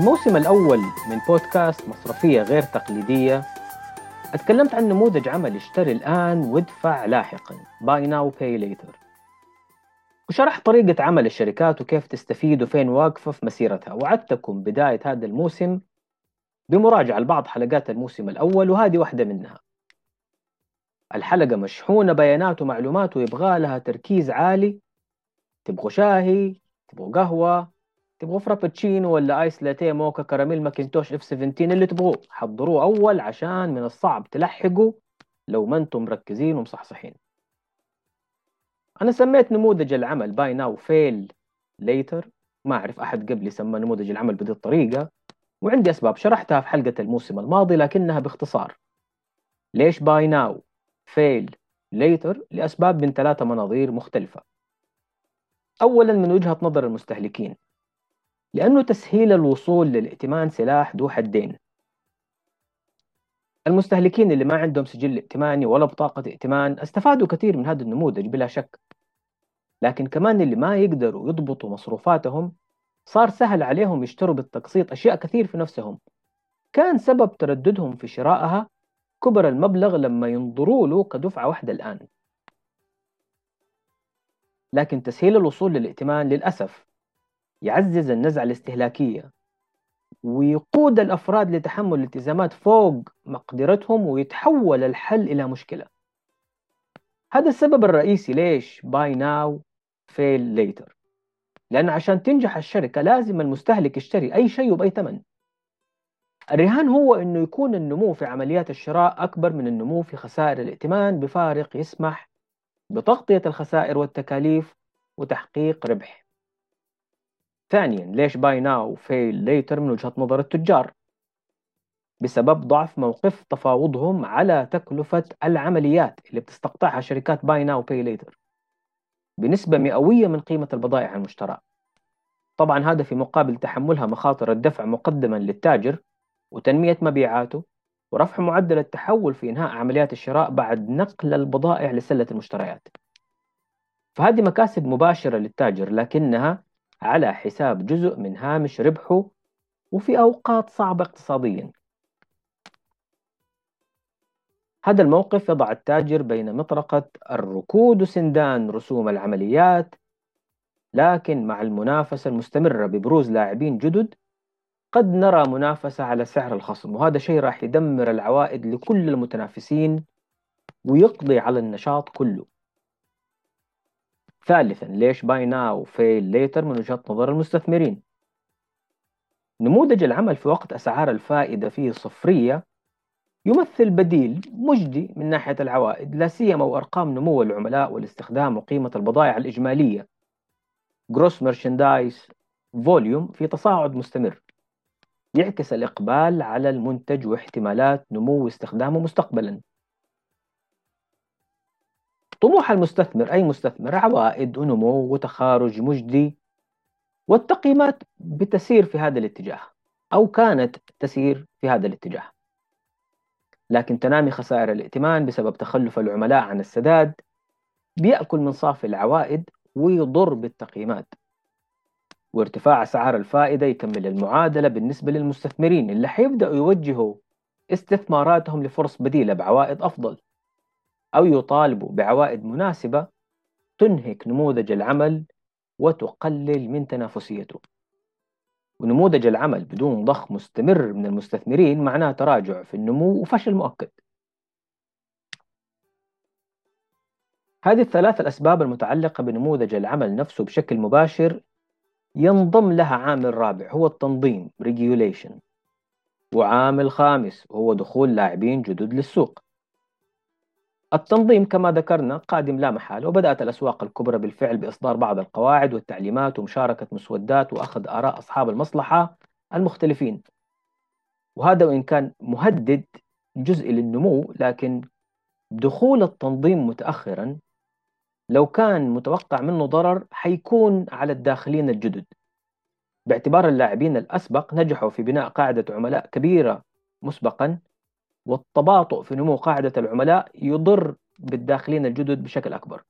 الموسم الأول من بودكاست مصرفية غير تقليدية أتكلمت عن نموذج عمل اشتري الآن وادفع لاحقا Buy Now Pay Later. وشرح طريقة عمل الشركات وكيف تستفيد وفين واقفة في مسيرتها وعدتكم بداية هذا الموسم بمراجعة لبعض حلقات الموسم الأول وهذه واحدة منها. الحلقة مشحونة بيانات ومعلومات ويبغى لها تركيز عالي. تبغوا شاهي تبغوا قهوة؟ تبغوا frappuccino ولا ice latte mocha caramel Macintosh F 17 اللي تبغوه. حضروه أول عشان من الصعب تلحقوا لو ما أنتم مركزين ومصحصحين. أنا سميت نموذج العمل buy now fail later. ما أعرف أحد قبلي سمى نموذج العمل بهذه الطريقة. وعندي أسباب شرحتها في حلقة الموسم الماضي لكنها باختصار. ليش buy now فيل ليتر؟ لأسباب من ثلاثة مناظير مختلفة. اولا من وجهة نظر المستهلكين. لأنه تسهيل الوصول للائتمان سلاح ذو حدين. المستهلكين اللي ما عندهم سجل ائتماني ولا بطاقة ائتمان استفادوا كثير من هذا النموذج بلا شك. لكن كمان اللي ما يقدروا يضبطوا مصروفاتهم صار سهل عليهم يشتروا بالتقسيط أشياء كثير في نفسهم. كان سبب ترددهم في شرائها كبر المبلغ لما ينظروا له كدفعة واحدة الآن. لكن تسهيل الوصول للائتمان للأسف يعزز النزعة الاستهلاكية ويقود الأفراد لتحمل التزامات فوق مقدرتهم ويتحول الحل إلى مشكلة. هذا السبب الرئيسي ليش buy now fail later لأن عشان تنجح الشركة لازم المستهلك يشتري أي شيء وبأي ثمن. الرهان هو أنه يكون النمو في عمليات الشراء أكبر من النمو في خسائر الائتمان بفارق يسمح بتغطية الخسائر والتكاليف وتحقيق ربح. ثانيا ليش buy now fail later من وجهة نظر التجار؟ بسبب ضعف موقف تفاوضهم على تكلفة العمليات اللي بتستقطعها شركات buy now pay later بنسبة مئوية من قيمة البضائع المشترى. طبعا هذا في مقابل تحملها مخاطر الدفع مقدما للتاجر وتنمية مبيعاته ورفع معدل التحول في إنهاء عمليات الشراء بعد نقل البضائع لسلة المشتريات. فهذه مكاسب مباشرة للتاجر لكنها على حساب جزء من هامش ربحه وفي أوقات صعبة اقتصاديا. هذا الموقف يضع التاجر بين مطرقة الركود وسندان رسوم العمليات لكن مع المنافسة المستمرة ببروز لاعبين جدد قد نرى منافسة على سعر الخصم وهذا شيء راح يدمر العوائد لكل المتنافسين ويقضي على النشاط كله. ثالثا ليش buy now fail later من وجهة نظر المستثمرين؟ نموذج العمل في وقت أسعار الفائدة فيه صفرية يمثل بديل مجدي من ناحية العوائد لا سيما وأرقام نمو العملاء والاستخدام وقيمة البضائع الإجمالية. gross merchandise volume في تصاعد مستمر. يعكس الإقبال على المنتج واحتمالات نمو استخدامه مستقبلا. طموح المستثمر أي مستثمر عوائد ونمو وتخارج مجدي والتقييمات بتسير في هذا الاتجاه أو كانت تسير في هذا الاتجاه. لكن تنامي خسائر الائتمان بسبب تخلف العملاء عن السداد بيأكل من صافي العوائد ويضر بالتقييمات. وارتفاع أسعار الفائدة يكمل المعادلة بالنسبة للمستثمرين اللي حيبدأوا يوجهوا استثماراتهم لفرص بديلة بعوائد أفضل. أو يطالبوا بعوائد مناسبة تنهك نموذج العمل وتقلل من تنافسيته. ونموذج العمل بدون ضخ مستمر من المستثمرين معناه تراجع في النمو وفشل مؤكد هذه الثلاث الأسباب المتعلقة بنموذج العمل نفسه بشكل مباشر ينضم لها عامل رابع هو التنظيم regulation. وعامل خامس وهو دخول لاعبين جدد للسوق. التنظيم كما ذكرنا قادم لا محالة وبدأت الأسواق الكبرى بالفعل بإصدار بعض القواعد والتعليمات ومشاركة مسودات وأخذ آراء أصحاب المصلحة المختلفين. وهذا وإن كان مهدد جزء للنمو لكن دخول التنظيم متأخرا لو كان متوقع منه ضرر حيكون على الداخلين الجدد. باعتبار اللاعبين الأسبق نجحوا في بناء قاعدة عملاء كبيرة مسبقا والتباطؤ في نمو قاعدة العملاء يضر بالداخلين الجدد بشكل أكبر.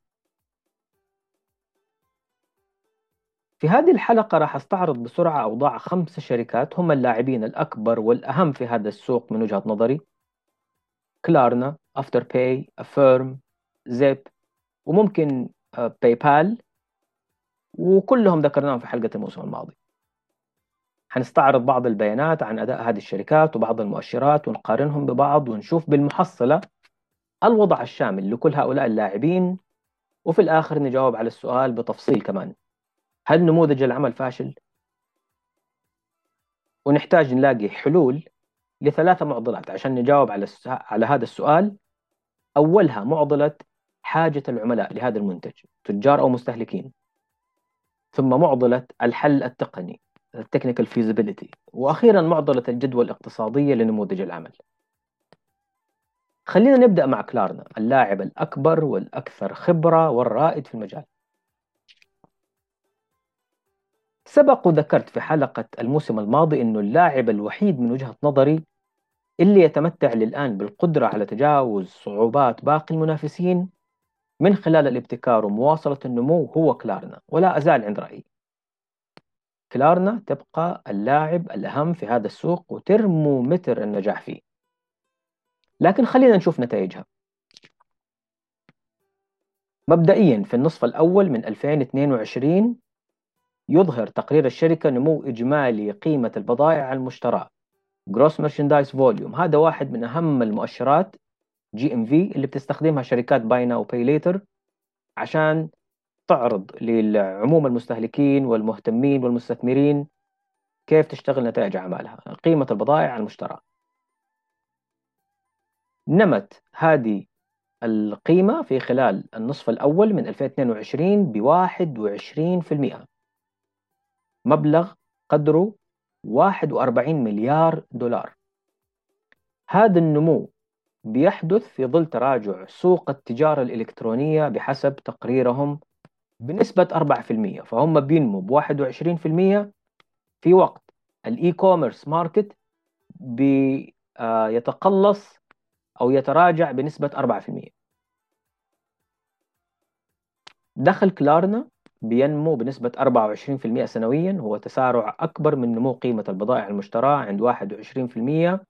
في هذه الحلقة راح أستعرض بسرعة أوضاع خمس شركات هم اللاعبين الأكبر والأهم في هذا السوق من وجهة نظري. Klarna Afterpay Affirm Zip وممكن Pay آه، Pal وكلهم ذكرناهم في حلقة الموسم الماضي. حنستعرض بعض البيانات عن أداء هذه الشركات وبعض المؤشرات ونقارنهم ببعض ونشوف بالمحصلة الوضع الشامل لكل هؤلاء اللاعبين. وفي الآخر نجاوب على السؤال بتفصيل كمان. هل نموذج العمل فاشل؟ ونحتاج نلاقي حلول لثلاثة معضلات عشان نجاوب على على هذا السؤال. أولها معضلة حاجة العملاء لهذا المنتج تجار أو مستهلكين. ثم معضلة الحل التقني. ال technical feasibility وأخيرا معضلة الجدوى الاقتصادية لنموذج العمل. خلينا نبدأ مع كلارنا اللاعب الأكبر والأكثر خبرة والرائد في المجال. سبق وذكرت في حلقة الموسم الماضي أنه اللاعب الوحيد من وجهة نظري اللي يتمتع للآن بالقدرة على تجاوز صعوبات باقي المنافسين من خلال الابتكار ومواصلة النمو هو كلارنا ولا أزال عند رأيي. كلارنا تبقى اللاعب الأهم في هذا السوق وترمومتر النجاح فيه. لكن خلينا نشوف نتائجها. مبدئيا في النصف الأول من 2022 يظهر تقرير الشركة نمو إجمالي قيمة البضائع المشتراه Gross Merchandise Volume. هذا واحد من أهم المؤشرات في اللي بتستخدمها شركات buy now pay later عشان تعرض لعموم المستهلكين والمهتمين والمستثمرين كيف تشتغل نتائج أعمالها؟ قيمة البضائع المشتراه نمت هذه القيمة في خلال النصف الأول من 2022 ب 21% مبلغ قدره 41 مليار دولار. هذا النمو بيحدث في ظل تراجع سوق التجارة الإلكترونية بحسب تقريرهم بنسبة 4% فهم بينمو ب 21% في وقت. ال e-commerce market بيتقلص أو يتراجع بنسبة 4% دخل كلارنا بينمو بنسبة 24% سنويا هو تسارع أكبر من نمو قيمة البضائع المشتراة عند 21%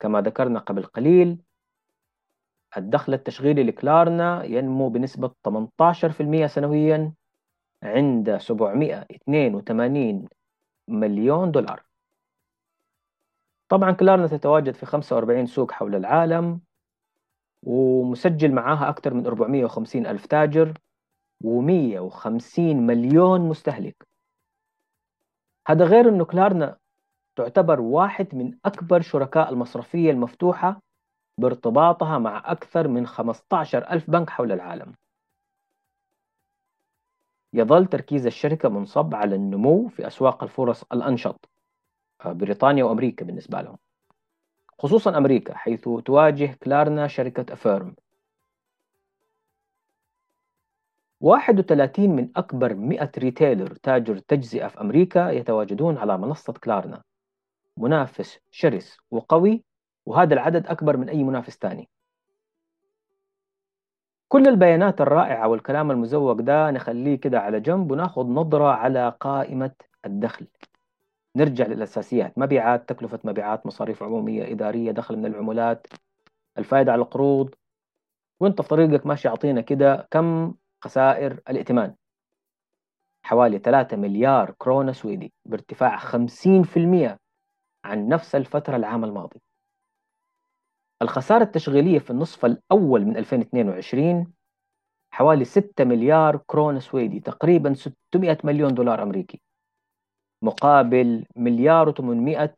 كما ذكرنا قبل قليل. الدخل التشغيلي لكلارنا ينمو بنسبة 18% سنويا عند 782 مليون دولار. طبعا كلارنا تتواجد في 45 سوق حول العالم ومسجل معاها أكثر من 450 ألف تاجر و150 مليون مستهلك. هذا غير أنه كلارنا تعتبر واحد من أكبر شركاء المصرفية المفتوحة بارتباطها مع أكثر من 15 ألف بنك حول العالم. يظل تركيز الشركة منصب على النمو في أسواق الفرص الأنشط بريطانيا وأمريكا بالنسبة لهم خصوصا أمريكا حيث تواجه كلارنا شركة أفيرم. 31 من أكبر 100 ريتيلر تاجر تجزئة في أمريكا يتواجدون على منصة كلارنا منافس شرس وقوي وهذا العدد أكبر من أي منافس ثاني كل البيانات الرائعة والكلام المزوق ده نخليه كده على جنب وناخذ نظرة على قائمة الدخل. نرجع للأساسيات مبيعات تكلفة مبيعات مصاريف عمومية إدارية دخل من العمولات الفائدة على القروض. وأنت في طريقك ماشي أعطينا كده كم خسائر الائتمان؟ حوالي 3 مليار كورونا سويدي بارتفاع 50% عن نفس الفترة العام الماضي. الخسارة التشغيلية في النصف الأول من 2022 حوالي 6 مليار كورونا سويدي تقريبا 600 مليون دولار أمريكي. مقابل مليار و800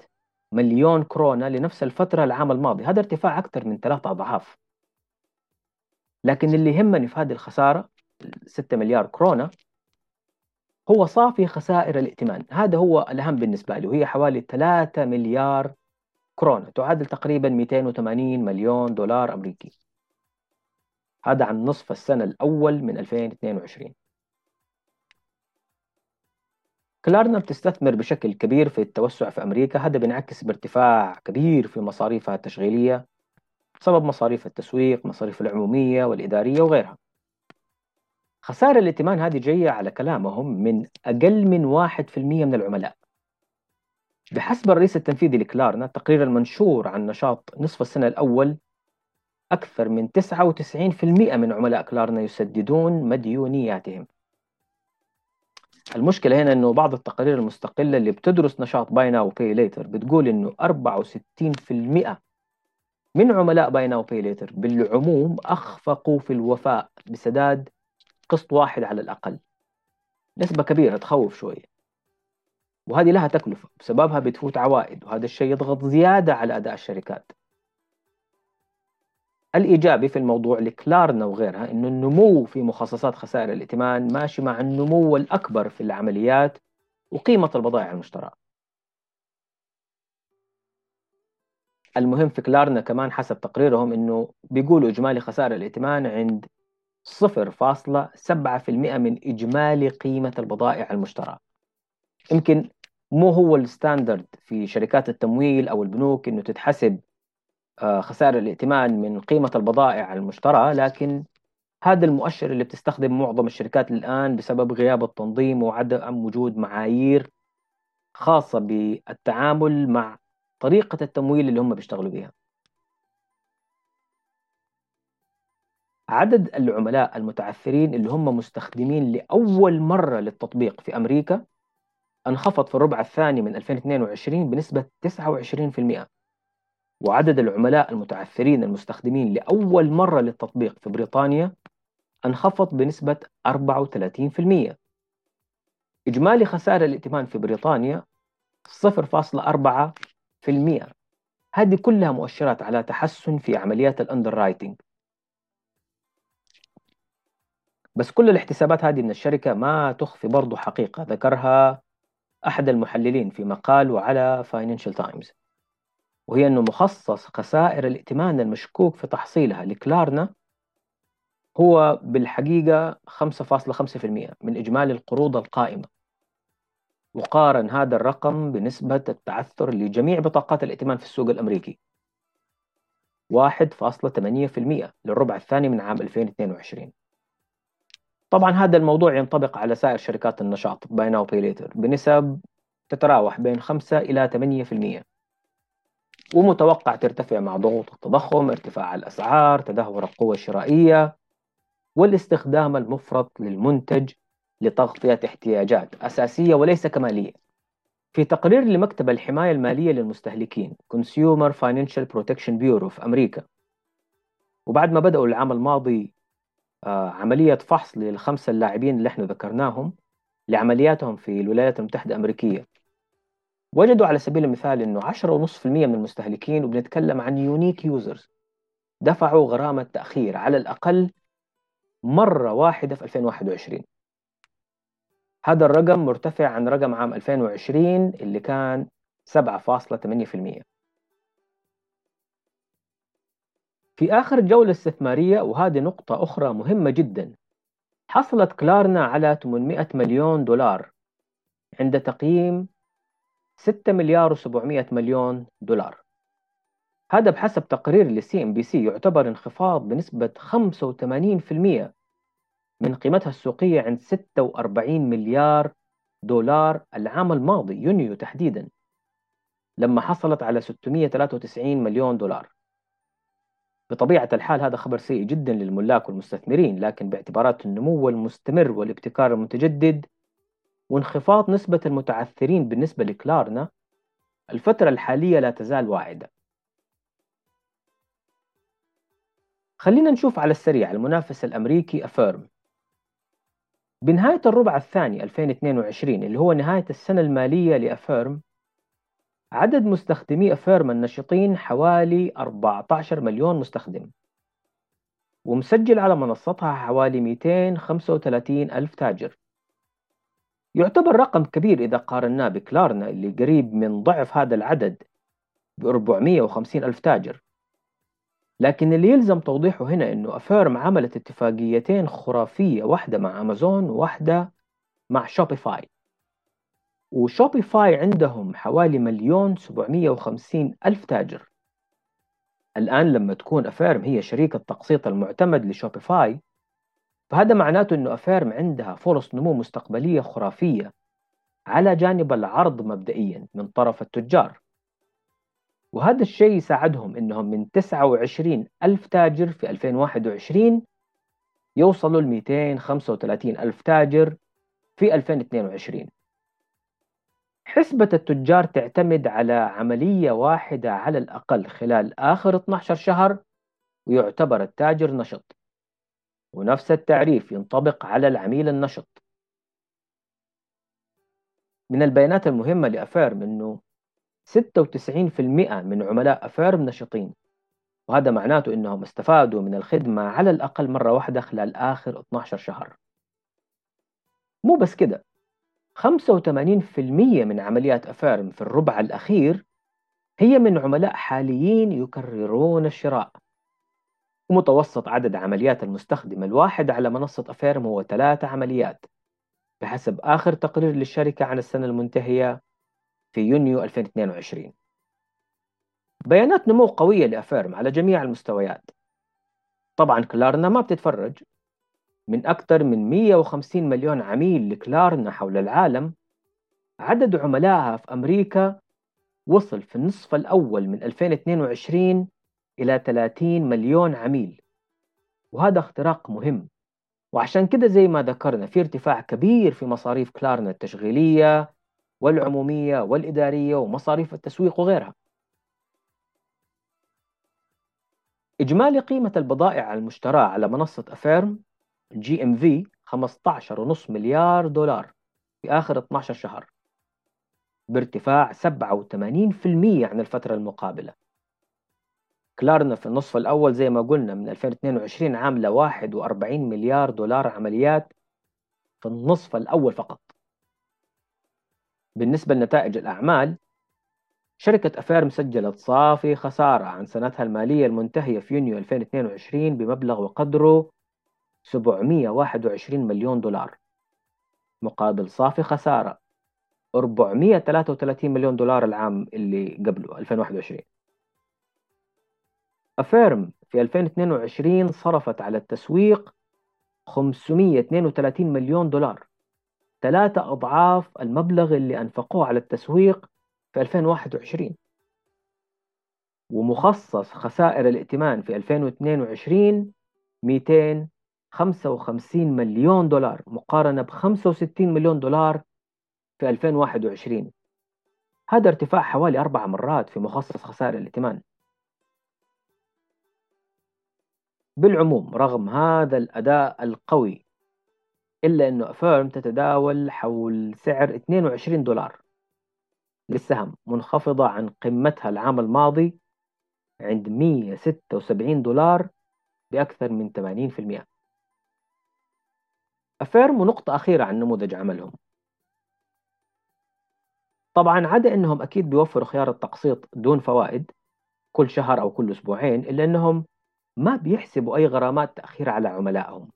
مليون كورونا لنفس الفترة العام الماضي. هذا ارتفاع أكثر من ثلاثة أضعاف. لكن اللي يهمني في هذه الخسارة 6 مليار كورونا هو صافي خسائر الائتمان. هذا هو الأهم بالنسبة لي وهي حوالي 3 مليار كورونا تعادل تقريبا 280 مليون دولار أمريكي. هذا عن نصف السنة الأول من 2022 كلارنا بتستثمر بشكل كبير في التوسع في أمريكا هذا بينعكس بارتفاع كبير في مصاريفها التشغيلية بسبب مصاريف التسويق مصاريف العمومية والإدارية وغيرها. خسائر الائتمان هذه جاية على كلامهم من أقل من 1% من العملاء. بحسب الرئيس التنفيذي لكلارنا التقرير المنشور عن نشاط نصف السنة الأول أكثر من 99% من عملاء كلارنا يسددون مديونياتهم. المشكلة هنا أنه بعض التقارير المستقلة اللي بتدرس نشاط buy now pay later بتقول أنه 64% من عملاء buy now pay later بالعموم أخفقوا في الوفاء بسداد قسط واحد على الأقل. نسبة كبيرة تخوف شوية وهذه لها تكلفة بسببها بتفوت عوائد وهذا الشيء يضغط زيادة على أداء الشركات الإيجابي في الموضوع لكلارنا وغيرها أنه النمو في مخصصات خسائر الائتمان ماشي مع النمو الأكبر في العمليات وقيمة البضائع المشتراه المهم في كلارنا كمان حسب تقريرهم إنه بيقولوا إجمالي خسائر الائتمان عند 0.7% من إجمالي قيمة البضائع المشتراه. يمكن مو هو الستاندرد في شركات التمويل أو البنوك إنه تتحسب آه، خسائر الائتمان من قيمة البضائع المشتراه لكن هذا المؤشر اللي بتستخدم معظم الشركات الآن بسبب غياب التنظيم وعدم وجود معايير خاصة بالتعامل مع طريقة التمويل اللي هم بيشتغلوا بيها. عدد العملاء المتعثرين اللي هم مستخدمين لأول مرة للتطبيق في أمريكا انخفض في الربع الثاني من 2022 بنسبة 29% وعدد العملاء المتعثرين المستخدمين لأول مرة للتطبيق في بريطانيا انخفض بنسبة 34% إجمالي خسائر الائتمان في بريطانيا 0.4 في المئة. هذه كلها مؤشرات على تحسن في عمليات ال underwriting بس كل الاحتسابات هذه من الشركة ما تخفي برضو حقيقة. ذكرها أحد المحللين في مقال على فاينانشال تايمز وهي أنه مخصص خسائر الائتمان المشكوك في تحصيلها لكلارنا هو بالحقيقة 5.5% من إجمالي القروض القائمة. وقارن هذا الرقم بنسبة التعثر لجميع بطاقات الائتمان في السوق الأمريكي. 1.8% للربع الثاني من عام 2022 طبعا هذا الموضوع ينطبق على سائر شركات النشاط buy now pay later بنسب تتراوح بين 5 إلى 8% ومتوقع ترتفع مع ضغوط التضخم ارتفاع الأسعار تدهور القوة الشرائية والاستخدام المفرط للمنتج لتغطية احتياجات أساسية وليس كمالية. في تقرير لمكتب الحماية المالية للمستهلكين Consumer Financial Protection Bureau في أمريكا وبعد ما بدأوا العام الماضي عملية فحص للخمسة اللاعبين اللي إحنا ذكرناهم لعملياتهم في الولايات المتحدة الأمريكية. وجدوا على سبيل المثال إنه 10.5% من المستهلكين وبنتكلم عن يونيك يوزرز دفعوا غرامة تأخير على الأقل مرة واحدة في 2021 هذا الرقم مرتفع عن رقم عام 2020 اللي كان 7.8% في آخر جولة استثمارية وهذه نقطة أخرى مهمة جدا. حصلت كلارنا على 800 مليون دولار عند تقييم 6 مليار و700 مليون دولار. هذا بحسب تقرير لل CNBC يعتبر انخفاض بنسبة 85% من قيمتها السوقية عند 46 مليار دولار العام الماضي يونيو تحديدا لما حصلت على 693 مليون دولار. بطبيعة الحال هذا خبر سيء جدا للملاك والمستثمرين لكن باعتبارات النمو المستمر والابتكار المتجدد وانخفاض نسبة المتعثرين بالنسبة لكلارنا الفترة الحالية لا تزال واعدة. خلينا نشوف على السريع المنافس الأمريكي أفيرم بنهاية الربع الثاني 2022 اللي هو نهاية السنة المالية لأفيرم عدد مستخدمي أفيرم النشطين حوالي 14 مليون مستخدم ومسجل على منصتها حوالي 235 ألف تاجر. يعتبر رقم كبير إذا قارناه بكلارنا اللي قريب من ضعف هذا العدد ب 450 ألف تاجر. لكن اللي يلزم توضيحه هنا إنه افيرم عملت اتفاقيتين خرافية واحدة مع أمازون وواحدة مع شوبيفاي وشوبيفاي عندهم حوالي مليون سبعمية وخمسين ألف تاجر. الآن لما تكون أفيرم هي شريك التقسيط المعتمد لشوبيفاي فهذا معناته أنه أفيرم عندها فرص نمو مستقبلية خرافية على جانب العرض مبدئيا من طرف التجار. وهذا الشيء ساعدهم أنهم من 29 ألف تاجر في 2021 يوصلوا ل 235 ألف تاجر في 2022 حسبة التجار تعتمد على عملية واحدة على الأقل خلال آخر 12 شهر ويعتبر التاجر نشط. ونفس التعريف ينطبق على العميل النشط. من البيانات المهمة لأفيرم أنه 96% من عملاء أفيرم نشطين. وهذا معناته أنهم استفادوا من الخدمة على الأقل مرة واحدة خلال آخر 12 شهر. مو بس كده. 85% من عمليات أفيرم في الربع الأخير هي من عملاء حاليين يكررون الشراء. ومتوسط عدد عمليات المستخدم الواحد على منصة أفيرم هو ثلاثة عمليات بحسب آخر تقرير للشركة عن السنة المنتهية في يونيو 2022 بيانات نمو قوية لأفيرم على جميع المستويات. طبعا كلارنا ما بتتفرج من أكثر من 150 مليون عميل لكلارنا حول العالم عدد عملائها في أمريكا وصل في النصف الأول من 2022 إلى 30 مليون عميل. وهذا اختراق مهم. وعشان كده زي ما ذكرنا في ارتفاع كبير في مصاريف كلارنا التشغيلية والعمومية والإدارية ومصاريف التسويق وغيرها. إجمالي قيمة البضائع المشتراة على منصة أفيرم GMV 15.5 مليار دولار في آخر 12 شهر بارتفاع 87% عن الفترة المقابلة. كلارنا في النصف الأول زي ما قلنا من 2022 عاملة 41 مليار دولار عمليات في النصف الأول فقط. بالنسبة لنتائج الأعمال شركة أفيرم سجلت صافي خسارة عن سنتها المالية المنتهية في يونيو 2022 بمبلغ وقدره 721 مليون دولار. مقابل صافي خسارة 433 مليون دولار العام اللي قبله 2021 أفيرم في 2022 صرفت على التسويق 532 مليون دولار. ثلاثة أضعاف المبلغ اللي أنفقوه على التسويق في 2021 ومخصص خسائر الائتمان في 2022 255 مليون دولار مقارنة ب 65 مليون دولار في 2021 هذا ارتفاع حوالي أربع مرات في مخصص خسائر الائتمان. بالعموم رغم هذا الأداء القوي إلا أنه أفيرم تتداول حول سعر 22 دولار للسهم منخفضة عن قمتها العام الماضي عند 176 دولار بأكثر من 80% أفيرم ونقطة أخيرة عن نموذج عملهم. طبعا عدا أنهم أكيد بيوفروا خيار التقسيط دون فوائد كل شهر أو كل أسبوعين إلا أنهم ما بيحسبوا أي غرامات تأخير على عملائهم.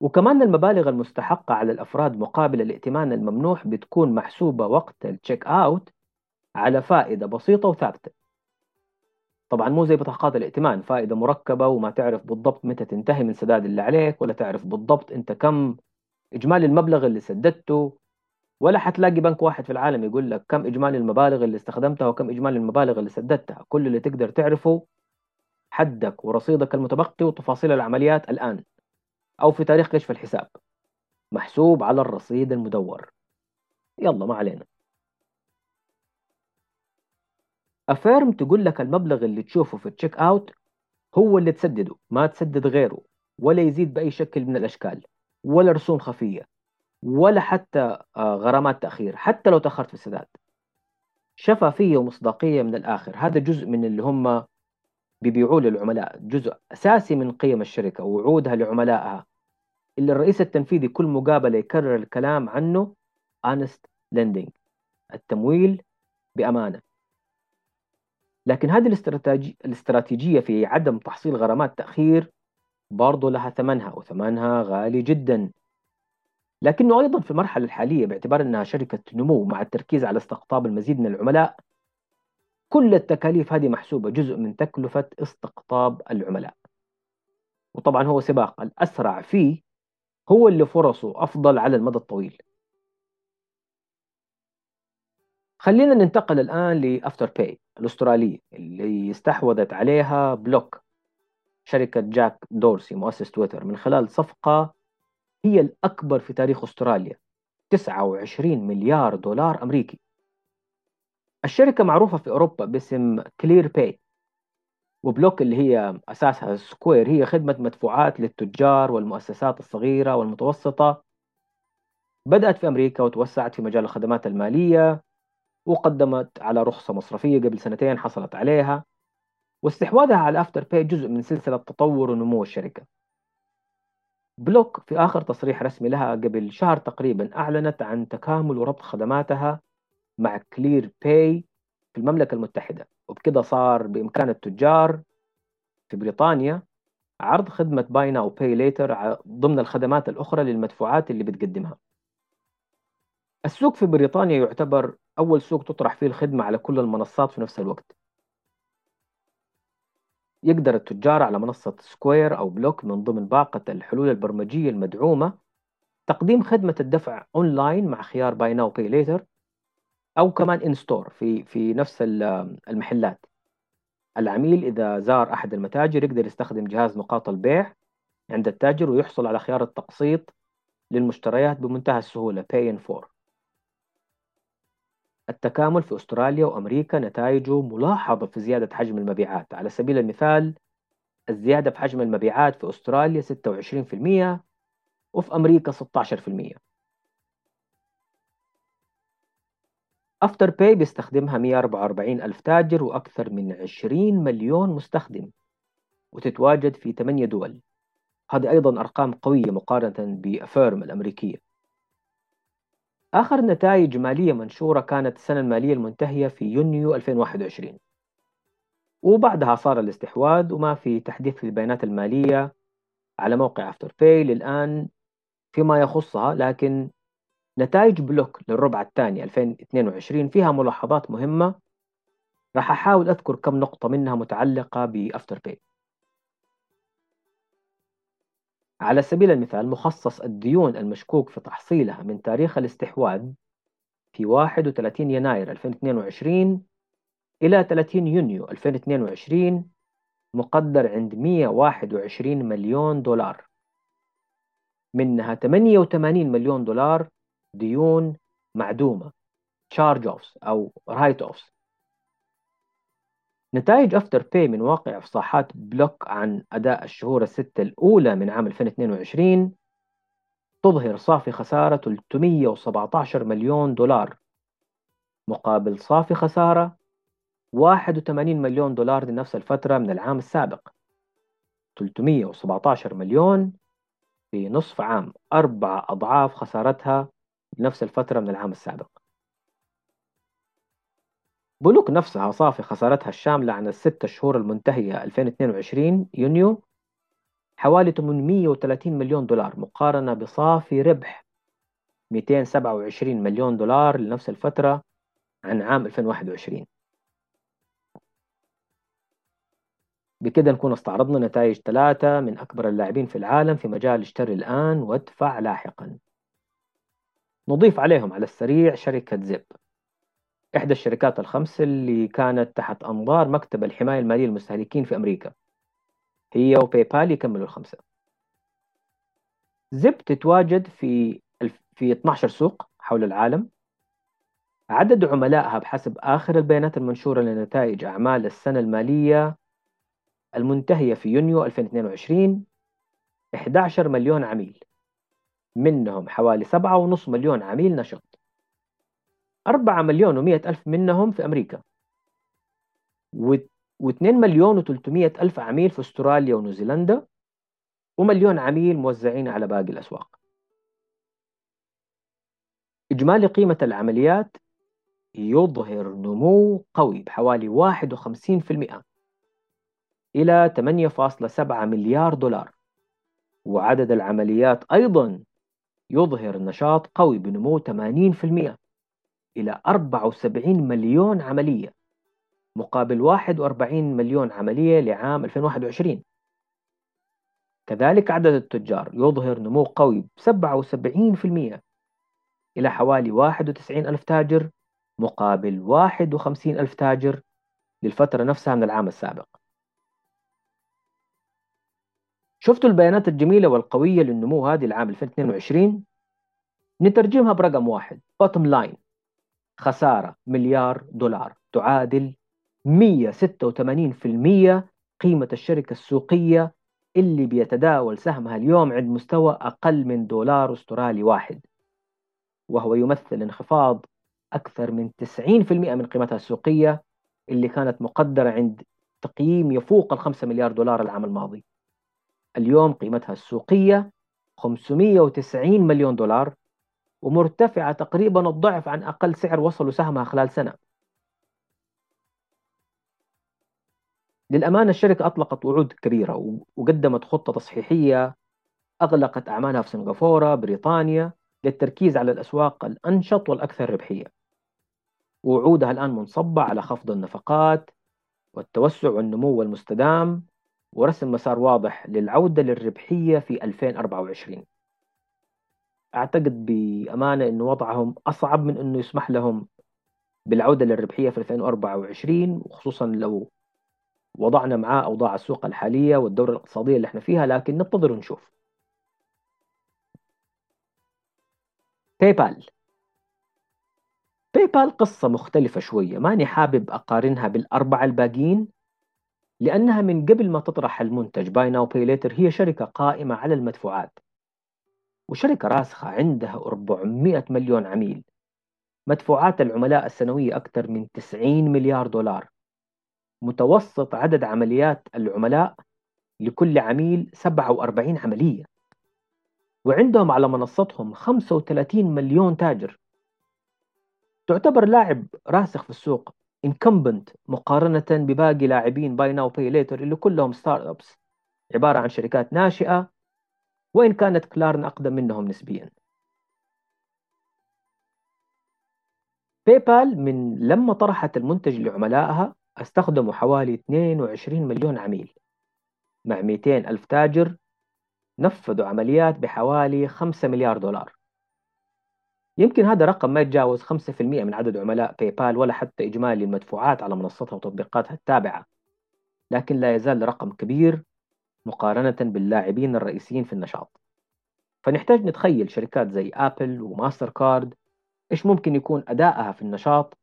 وكمان المبالغ المستحقة على الأفراد مقابل الائتمان الممنوح بتكون محسوبة وقت التشيك أوت على فائدة بسيطة وثابتة. طبعا مو زي بطاقات الائتمان فائدة مركبة وما تعرف بالضبط متى تنتهي من سداد اللي عليك ولا تعرف بالضبط أنت كم إجمالي المبلغ اللي سددته ولا حتلاقي بنك واحد في العالم يقول لك كم إجمالي المبالغ اللي استخدمتها وكم إجمالي المبالغ اللي سددتها. كل اللي تقدر تعرفه حدك ورصيدك المتبقي وتفاصيل العمليات الآن أو في تاريخ كشف الحساب. محسوب على الرصيد المدور. يلا ما علينا. أفيرم تقول لك المبلغ اللي تشوفه في التشيك أوت هو اللي تسدده ما تسدد غيره ولا يزيد بأي شكل من الأشكال ولا رسوم خفية ولا حتى آه، غرامات تأخير حتى لو تأخرت في السداد. شفافية ومصداقية من الآخر هذا جزء من اللي هم بيبيعوه للعملاء جزء أساسي من قيم الشركة ووعودها لعملائها. اللي الرئيس التنفيذي كل مقابلة يكرر الكلام عنه honest lending التمويل بأمانة. لكن هذه الاستراتيجية في عدم تحصيل غرامات تأخير برضو لها ثمنها وثمنها غالي جدا. لكنه أيضا في المرحلة الحالية باعتبار أنها شركة نمو مع التركيز على استقطاب المزيد من العملاء كل التكاليف هذه محسوبة جزء من تكلفة استقطاب العملاء. وطبعا هو سباق الأسرع فيه هو اللي فرصه أفضل على المدى الطويل. خلينا ننتقل الآن لأفتر باي الأسترالية اللي استحوذت عليها بلوك شركة جاك دورسي مؤسس تويتر. من خلال صفقة هي الأكبر في تاريخ أستراليا 29 مليار دولار أمريكي. الشركة معروفة في أوروبا باسم كلير باي وبلوك اللي هي أساسها سكوير هي خدمة مدفوعات للتجار والمؤسسات الصغيرة والمتوسطة. بدأت في أمريكا وتوسعت في مجال الخدمات المالية. وقدمت على رخصة مصرفية قبل سنتين حصلت عليها واستحواذها على أفتر باي جزء من سلسلة تطور ونمو الشركة. بلوك في آخر تصريح رسمي لها قبل شهر تقريبا أعلنت عن تكامل وربط خدماتها مع كلير باي في المملكة المتحدة وبكده صار بإمكان التجار في بريطانيا عرض خدمة buy now pay later ضمن الخدمات الأخرى للمدفوعات اللي بتقدمها. السوق في بريطانيا يعتبر أول سوق تطرح فيه الخدمة على كل المنصات في نفس الوقت. يقدر التجار على منصة سكوير أو بلوك من ضمن باقة الحلول البرمجية المدعومة تقديم خدمة الدفع أونلاين مع خيار buy now pay later أو كمان in-store في في نفس المحلات. العميل إذا زار أحد المتاجر يقدر يستخدم جهاز نقاط البيع عند التاجر ويحصل على خيار التقسيط للمشتريات بمنتهى السهولة Pay in 4 التكامل في أستراليا وأمريكا نتائجه ملاحظة في زيادة حجم المبيعات. على سبيل المثال الزيادة في حجم المبيعات في أستراليا 26% وفي أمريكا 16% أفتر باي بيستخدمها 144 ألف تاجر وأكثر من 20 مليون مستخدم وتتواجد في 8 دول. هذه أيضا أرقام قوية مقارنة بأفيرم الأمريكية. آخر نتائج مالية منشورة كانت السنة المالية المنتهية في يونيو 2021 وبعدها صار الاستحواذ وما في تحديث في البيانات المالية على موقع أفتر باي للآن فيما يخصها لكن نتائج بلوك للربع الثاني 2022 فيها ملاحظات مهمة. راح أحاول أذكر كم نقطة منها متعلقة بأفتر باي على سبيل المثال مخصص الديون المشكوك في تحصيلها من تاريخ الاستحواذ في 31 يناير 2022 إلى 30 يونيو 2022 مقدر عند 121 مليون دولار. منها 88 مليون دولار ديون معدومة charge offs أو write offs. نتائج أفتر باي من واقع إفصاحات بلوك عن أداء الشهور الستة الأولى من عام 2022 تظهر صافي خسارة 317 مليون دولار. مقابل صافي خسارة 81 مليون دولار لنفس الفترة من العام السابق. 317 مليون في نصف عام. أربع أضعاف خسارتها لنفس الفترة من العام السابق. بلوك نفسها صافي خسارتها الشاملة عن الست شهور المنتهية 2022 يونيو حوالي 830 مليون دولار مقارنة بصافي ربح 227 مليون دولار لنفس الفترة عن عام 2021 بكده نكون استعرضنا نتائج ثلاثة من أكبر اللاعبين في العالم في مجال اشتري الآن وادفع لاحقا. نضيف عليهم على السريع شركة زب إحدى الشركات الخمس اللي كانت تحت أنظار مكتب الحماية المالية للمستهلكين في أمريكا. هي وباي بال يكملوا الخمسة. زب تتواجد في في 12 سوق حول العالم. عدد عملائها بحسب آخر البيانات المنشورة لنتائج أعمال السنة المالية المنتهية في يونيو 2022 11 مليون عميل. منهم حوالي 7.5 مليون عميل نشط. 4 مليون و100 ألف منهم في أمريكا. و2 مليون و300 ألف عميل في أستراليا ونيوزيلندا ومليون عميل موزعين على باقي الأسواق. إجمالي قيمة العمليات يظهر نمو قوي بحوالي 51% إلى 8.7 مليار دولار. وعدد العمليات أيضا يظهر نشاط قوي بنمو 80% إلى 74 مليون عملية مقابل 41 مليون عملية لعام 2021 كذلك عدد التجار يظهر نمو قوي ب 77% إلى حوالي 91 ألف تاجر مقابل 51 ألف تاجر للفترة نفسها من العام السابق. شفتوا البيانات الجميلة والقوية للنمو هذه العام 2022 نترجمها برقم واحد bottom line. خسارة مليار دولار. تعادل 186% قيمة الشركة السوقية اللي بيتداول سهمها اليوم عند مستوى أقل من دولار أسترالي واحد. وهو يمثل انخفاض أكثر من 90% من قيمتها السوقية اللي كانت مقدرة عند تقييم يفوق الخمسة مليار دولار العام الماضي. اليوم قيمتها السوقية 590 مليون دولار ومرتفعة تقريبا الضعف عن أقل سعر وصلوا سهمها خلال سنة. للأمانة الشركة أطلقت وعود كبيرة وقدمت خطة تصحيحية أغلقت أعمالها في سنغافورة بريطانيا للتركيز على الأسواق الأنشط والأكثر ربحية. ووعودها الآن منصبة على خفض النفقات والتوسع والنمو المستدام ورسم مسار واضح للعودة للربحية في 2024 أعتقد بأمانة أن وضعهم أصعب من أنه يسمح لهم بالعودة للربحية في 2024 وخصوصا لو وضعنا معاه أوضاع السوق الحالية والدورة الاقتصادية اللي إحنا فيها لكن ننتظر ونشوف. باي بال باي بال قصة مختلفة شوية. ماني حابب أقارنها بالأربعة الباقيين لأنها من قبل ما تطرح المنتج buy now pay later هي شركة قائمة على المدفوعات. وشركة راسخة عندها 400 مليون عميل. مدفوعات العملاء السنوية أكثر من 90 مليار دولار. متوسط عدد عمليات العملاء لكل عميل 47 عملية. وعندهم على منصتهم 35 مليون تاجر. تعتبر لاعب راسخ في السوق incumbent مقارنة بباقي لاعبين buy now pay later اللي كلهم startups عبارة عن شركات ناشئة وإن كانت كلارنا أقدم منهم نسبيا. باي بال من لما طرحت المنتج لعملائها استخدموا حوالي 22 مليون عميل. مع 200 ألف تاجر نفذوا عمليات بحوالي 5 مليار دولار. يمكن هذا رقم ما يتجاوز 5% من عدد عملاء باي بال ولا حتى إجمالي المدفوعات على منصتها وتطبيقاتها التابعة. لكن لا يزال رقم كبير مقارنة باللاعبين الرئيسيين في النشاط. فنحتاج نتخيل شركات زي آبل وماستر كارد إيش ممكن يكون أدائها في النشاط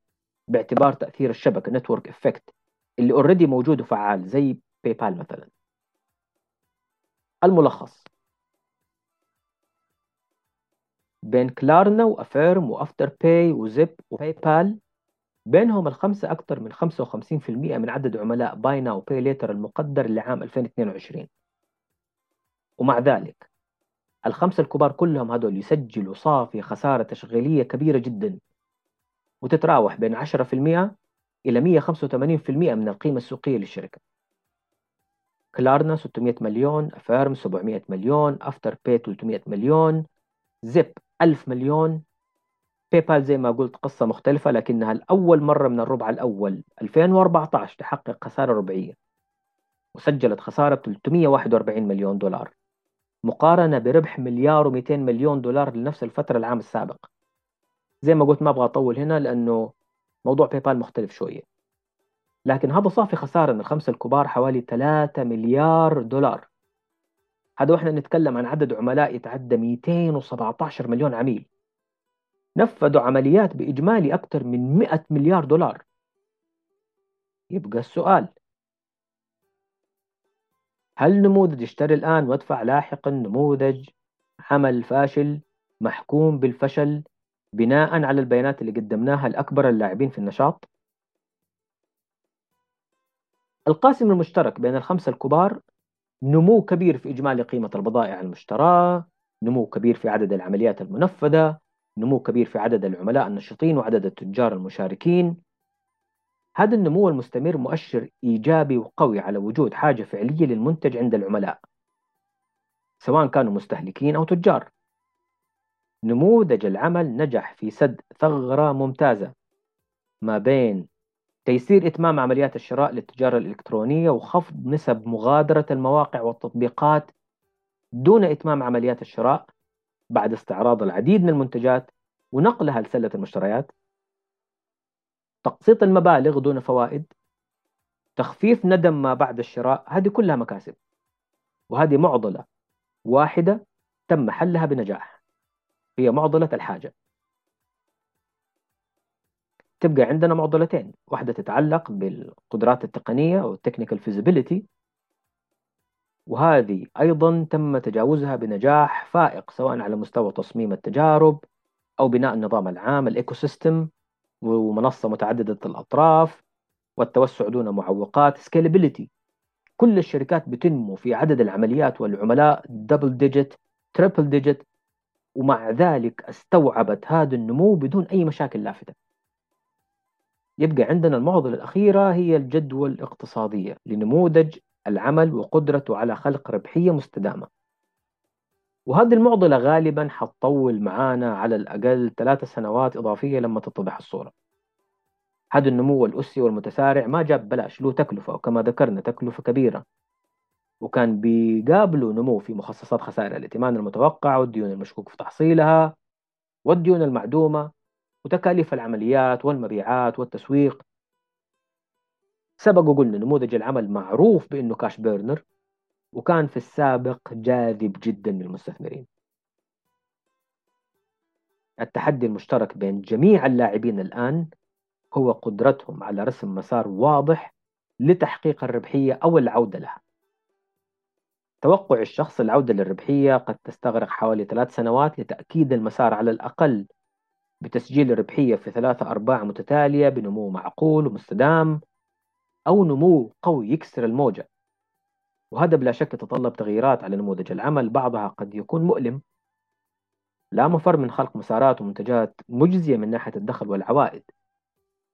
باعتبار تأثير الشبكة network effect اللي already موجود وفعال زي باي بال مثلا. الملخص بين كلارنا وأفيرم وأفتر باي وزيب وباي بال بينهم الخمسة أكثر من 55% من عدد عملاء buy now pay later المقدر لعام 2022 ومع ذلك الخمسة الكبار كلهم هدول يسجلوا صافي خسارة تشغيلية كبيرة جدا وتتراوح بين 10% إلى 185% من القيمة السوقية للشركة. كلارنا 600 مليون أفيرم 700 مليون أفتر باي 300 مليون زيب 1000 مليون باي بال زي ما قلت قصة مختلفة لكنها الأول مرة من الربع الأول. 2014 تحقق خسارة ربعية. وسجلت خسارة 341 مليون دولار. مقارنة بربح مليار و200 مليون دولار لنفس الفترة العام السابق. زي ما قلت ما أبغى أطول هنا لأنه موضوع باي بال مختلف شوية. لكن هذا صافي خسارة من الخمسة الكبار حوالي 3 مليار دولار. هذا وإحنا نتكلم عن عدد عملاء يتعدى 217 مليون عميل. نفذوا عمليات بإجمالي أكثر من 100 مليار دولار يبقى السؤال هل نموذج اشتري الآن وادفع لاحقا نموذج عمل فاشل محكوم بالفشل بناء على البيانات اللي قدمناها لأكبر اللاعبين في النشاط؟ القاسم المشترك بين الخمسة الكبار نمو كبير في إجمالي قيمة البضائع المشتراة نمو كبير في عدد العمليات المنفذة نمو كبير في عدد العملاء النشطين وعدد التجار المشاركين. هذا النمو المستمر مؤشر إيجابي وقوي على وجود حاجة فعلية للمنتج عند العملاء سواء كانوا مستهلكين أو تجار. نموذج العمل نجح في سد ثغرة ممتازة ما بين تيسير إتمام عمليات الشراء للتجارة الإلكترونية وخفض نسب مغادرة المواقع والتطبيقات دون إتمام عمليات الشراء بعد استعراض العديد من المنتجات ونقلها لسلة المشتريات تقسيط المبالغ دون فوائد تخفيف ندم ما بعد الشراء هذه كلها مكاسب. وهذه معضلة واحدة تم حلها بنجاح هي معضلة الحاجة. تبقى عندنا معضلتين واحدة تتعلق بالقدرات التقنية أو technical feasibility وهذه أيضا تم تجاوزها بنجاح فائق سواء على مستوى تصميم التجارب أو بناء النظام العام الإيكو سيستم ومنصة متعددة الأطراف والتوسع دون معوقات scalability. كل الشركات بتنمو في عدد العمليات والعملاء double digit triple digit ومع ذلك استوعبت هذا النمو بدون أي مشاكل لافتة. يبقى عندنا المعضلة الأخيرة هي الجدوى الاقتصادية. لنموذج العمل وقدرته على خلق ربحية مستدامة. وهذه المعضلة غالبا حتطول معانا على الأقل ثلاث سنوات إضافية لما تتضح الصورة. هذا النمو الأسي والمتسارع ما جاب بلاش له تكلفة وكما ذكرنا تكلفة كبيرة. وكان بيقابله نمو في مخصصات خسائر الائتمان المتوقع والديون المشكوك في تحصيلها والديون المعدومة وتكاليف العمليات والمبيعات والتسويق. سبق وقلنا نموذج العمل معروف بأنه كاش بيرنر وكان في السابق جاذب جدا للمستثمرين. التحدي المشترك بين جميع اللاعبين الآن هو قدرتهم على رسم مسار واضح لتحقيق الربحية أو العودة لها. توقع الشخص العودة للربحية قد تستغرق حوالي ثلاث سنوات لتأكيد المسار على الأقل بتسجيل الربحية في ثلاثة أرباع متتالية بنمو معقول ومستدام. أو نمو قوي يكسر الموجة. وهذا بلا شك يتطلب تغييرات على نموذج العمل بعضها قد يكون مؤلم. لا مفر من خلق مسارات ومنتجات مجزية من ناحية الدخل والعوائد.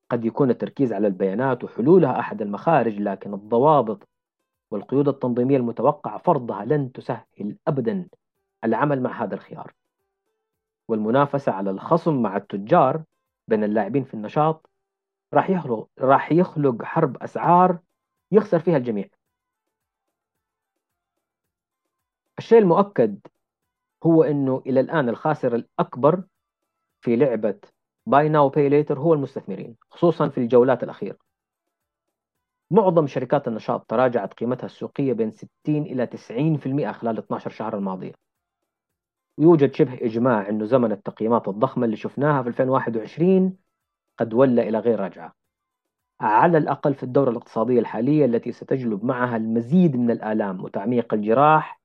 قد يكون التركيز على البيانات وحلولها أحد المخارج لكن الضوابط والقيود التنظيمية المتوقعة فرضها لن تسهل أبدا العمل مع هذا الخيار. والمنافسة على الخصم مع التجار بين اللاعبين في النشاط راح يخلق راح يخلق حرب أسعار يخسر فيها الجميع. الشيء المؤكد هو إنه إلى الآن الخاسر الأكبر في لعبة buy now pay later هو المستثمرين خصوصا في الجولات الأخيرة. معظم شركات النشاط تراجعت قيمتها السوقية بين 60 إلى 90% خلال 12 شهر الماضيه ويوجد شبه إجماع إنه زمن التقييمات الضخمة اللي شفناها في 2021 قد ولى إلى غير رجعة. على الأقل في الدورة الاقتصادية الحالية التي ستجلب معها المزيد من الآلام وتعميق الجراح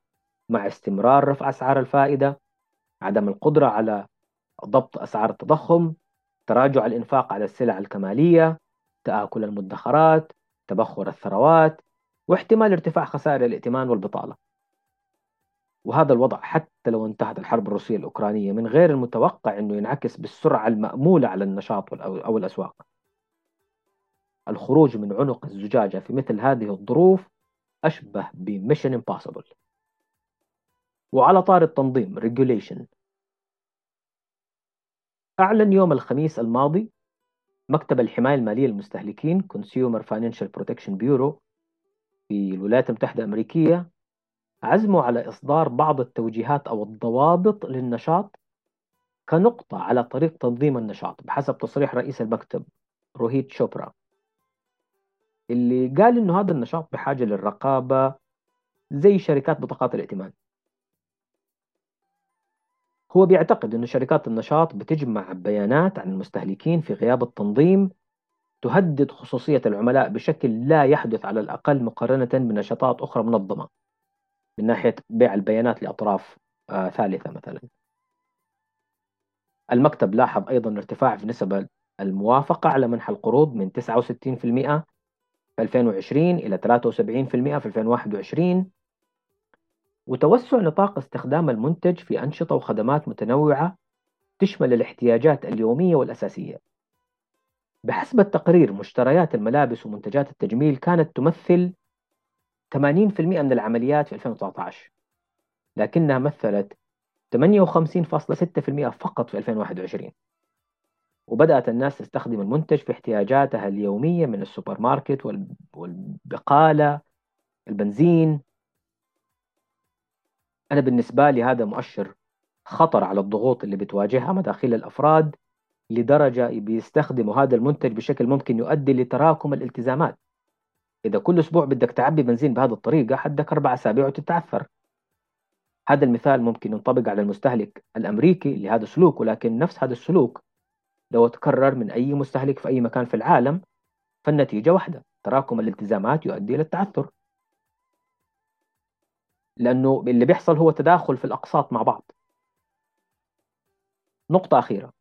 مع استمرار رفع أسعار الفائدة عدم القدرة على ضبط أسعار التضخم تراجع الإنفاق على السلع الكمالية تآكل المدخرات تبخر الثروات واحتمال ارتفاع خسائر الائتمان والبطالة. وهذا الوضع حتى لو انتهت الحرب الروسية الأوكرانية من غير المتوقع أنه ينعكس بالسرعة المأمولة على النشاط أو الأسواق. الخروج من عنق الزجاجة في مثل هذه الظروف أشبه ب mission impossible وعلى طاري التنظيم regulation. أعلن يوم الخميس الماضي مكتب الحماية المالية للمستهلكين Consumer Financial Protection Bureau في الولايات المتحدة الأمريكية عزمه على إصدار بعض التوجيهات أو الضوابط للنشاط كنقطة على طريق تنظيم النشاط بحسب تصريح رئيس المكتب روهيت شوبرا اللي قال إنه هذا النشاط بحاجة للرقابة زي شركات بطاقات الائتمان. هو بيعتقد أن شركات النشاط بتجمع بيانات عن المستهلكين في غياب التنظيم تهدد خصوصية العملاء بشكل لا يحدث على الأقل مقارنة بنشاطات أخرى منظمة. من ناحية بيع البيانات لأطراف آه ثالثة مثلا المكتب لاحظ أيضا ارتفاع في نسب الموافقة على منح القروض من 69% في 2020 إلى 73% في 2021 وتوسع نطاق استخدام المنتج في أنشطة وخدمات متنوعة تشمل الاحتياجات اليومية والأساسية. بحسب التقرير مشتريات الملابس ومنتجات التجميل كانت تمثل 80% من العمليات في 2019 لكنها مثلت 58.6% فقط في 2021 وبدأت الناس تستخدم المنتج في احتياجاتها اليومية من السوبر ماركت والبقالة البنزين. أنا بالنسبة لي هذا مؤشر خطر على الضغوط اللي بتواجهها مداخيل الأفراد لدرجة بيستخدموا هذا المنتج بشكل ممكن يؤدي لتراكم الالتزامات. إذا كل أسبوع بدك تعبي بنزين بهذه الطريقة حدك أربع أسابيع وتتعثر. هذا المثال ممكن ينطبق على المستهلك الأمريكي لهذا السلوك ولكن نفس هذا السلوك لو تكرر من أي مستهلك في أي مكان في العالم فالنتيجة واحدة تراكم الالتزامات يؤدي إلى التعثر. لأنه اللي بيحصل هو تداخل في الأقساط مع بعض. نقطة أخيرة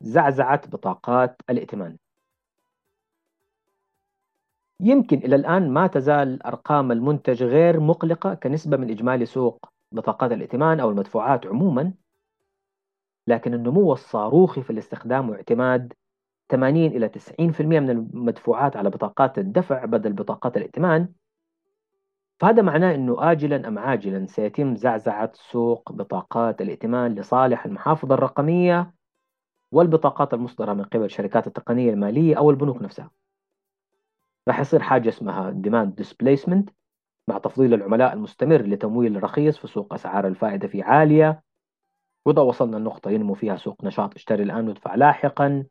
زعزعة بطاقات الائتمان. يمكن إلى الآن ما تزال أرقام المنتج غير مقلقة كنسبة من إجمالي سوق بطاقات الائتمان أو المدفوعات عموما. لكن النمو الصاروخي في الاستخدام واعتماد 80 إلى 90% من المدفوعات على بطاقات الدفع بدل بطاقات الائتمان. فهذا معناه أنه آجلا أم عاجلا سيتم زعزعة سوق بطاقات الائتمان لصالح المحافظة الرقمية والبطاقات المصدرة من قبل شركات التقنية المالية أو البنوك نفسها. راح يصير حاجة اسمها demand displacement مع تفضيل العملاء المستمر لتمويل رخيص في سوق أسعار الفائدة فيه عالية. وإذا وصلنا لنقطة ينمو فيها سوق نشاط اشتري الآن وادفع لاحقا.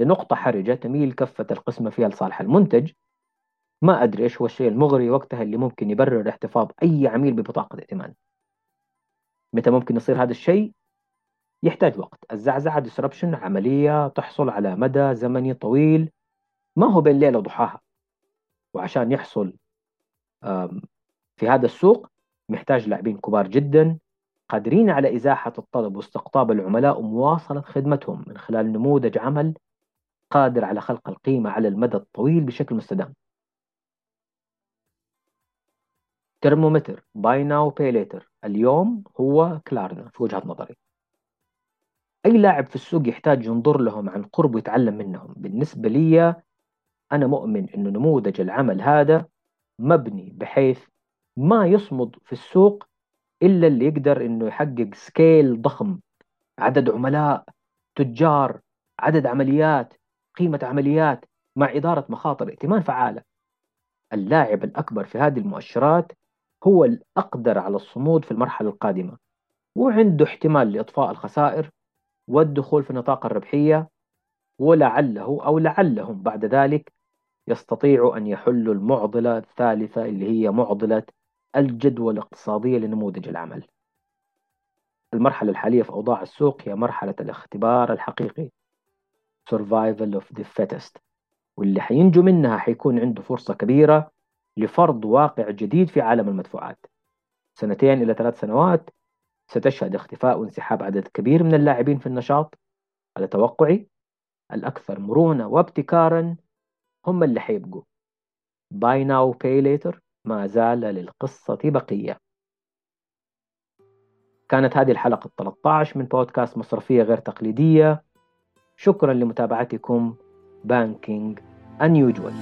لنقطة حرجة تميل كفة القسمة فيها لصالح المنتج. ما أدري إيش هو الشيء المغري وقتها اللي ممكن يبرر احتفاظ أي عميل ببطاقة ائتمان. متى ممكن يصير هذا الشيء؟ يحتاج وقت. الزعزعة disruption عملية تحصل على مدى زمني طويل. ما هو بين ليلة وضحاها؟ وعشان يحصل في هذا السوق محتاج لاعبين كبار جدا قادرين على إزاحة الطلب واستقطاب العملاء ومواصلة خدمتهم من خلال نموذج عمل قادر على خلق القيمة على المدى الطويل بشكل مستدام. ترمومتر buy now pay later. اليوم هو كلارنا في وجهة نظري. أي لاعب في السوق يحتاج ينظر لهم عن قرب ويتعلم منهم. بالنسبة لي أنا مؤمن أن نموذج العمل هذا مبني بحيث ما يصمد في السوق إلا اللي يقدر أنه يحقق scale ضخم. عدد عملاء تجار عدد عمليات قيمة عمليات مع إدارة مخاطر ائتمان فعالة. اللاعب الأكبر في هذه المؤشرات هو الأقدر على الصمود في المرحلة القادمة وعنده احتمال لإطفاء الخسائر والدخول في نطاق الربحية ولعله أو لعلهم بعد ذلك يستطيعوا أن يحلوا المعضلة الثالثة اللي هي معضلة الجدوى الاقتصادية لنموذج العمل. المرحلة الحالية في أوضاع السوق هي مرحلة الاختبار الحقيقي survival of the fittest واللي حينجو منها حيكون عنده فرصة كبيرة لفرض واقع جديد في عالم المدفوعات. سنتين إلى ثلاث سنوات ستشهد اختفاء وانسحاب عدد كبير من اللاعبين في النشاط. على توقعي الأكثر مرونة وابتكارا هم اللي حيبقوا. Buy Now Pay Later ما زال للقصة بقية. كانت هذه الحلقة 13 من بودكاست مصرفية غير تقليدية. شكرا لمتابعتكم. بانكينج unusual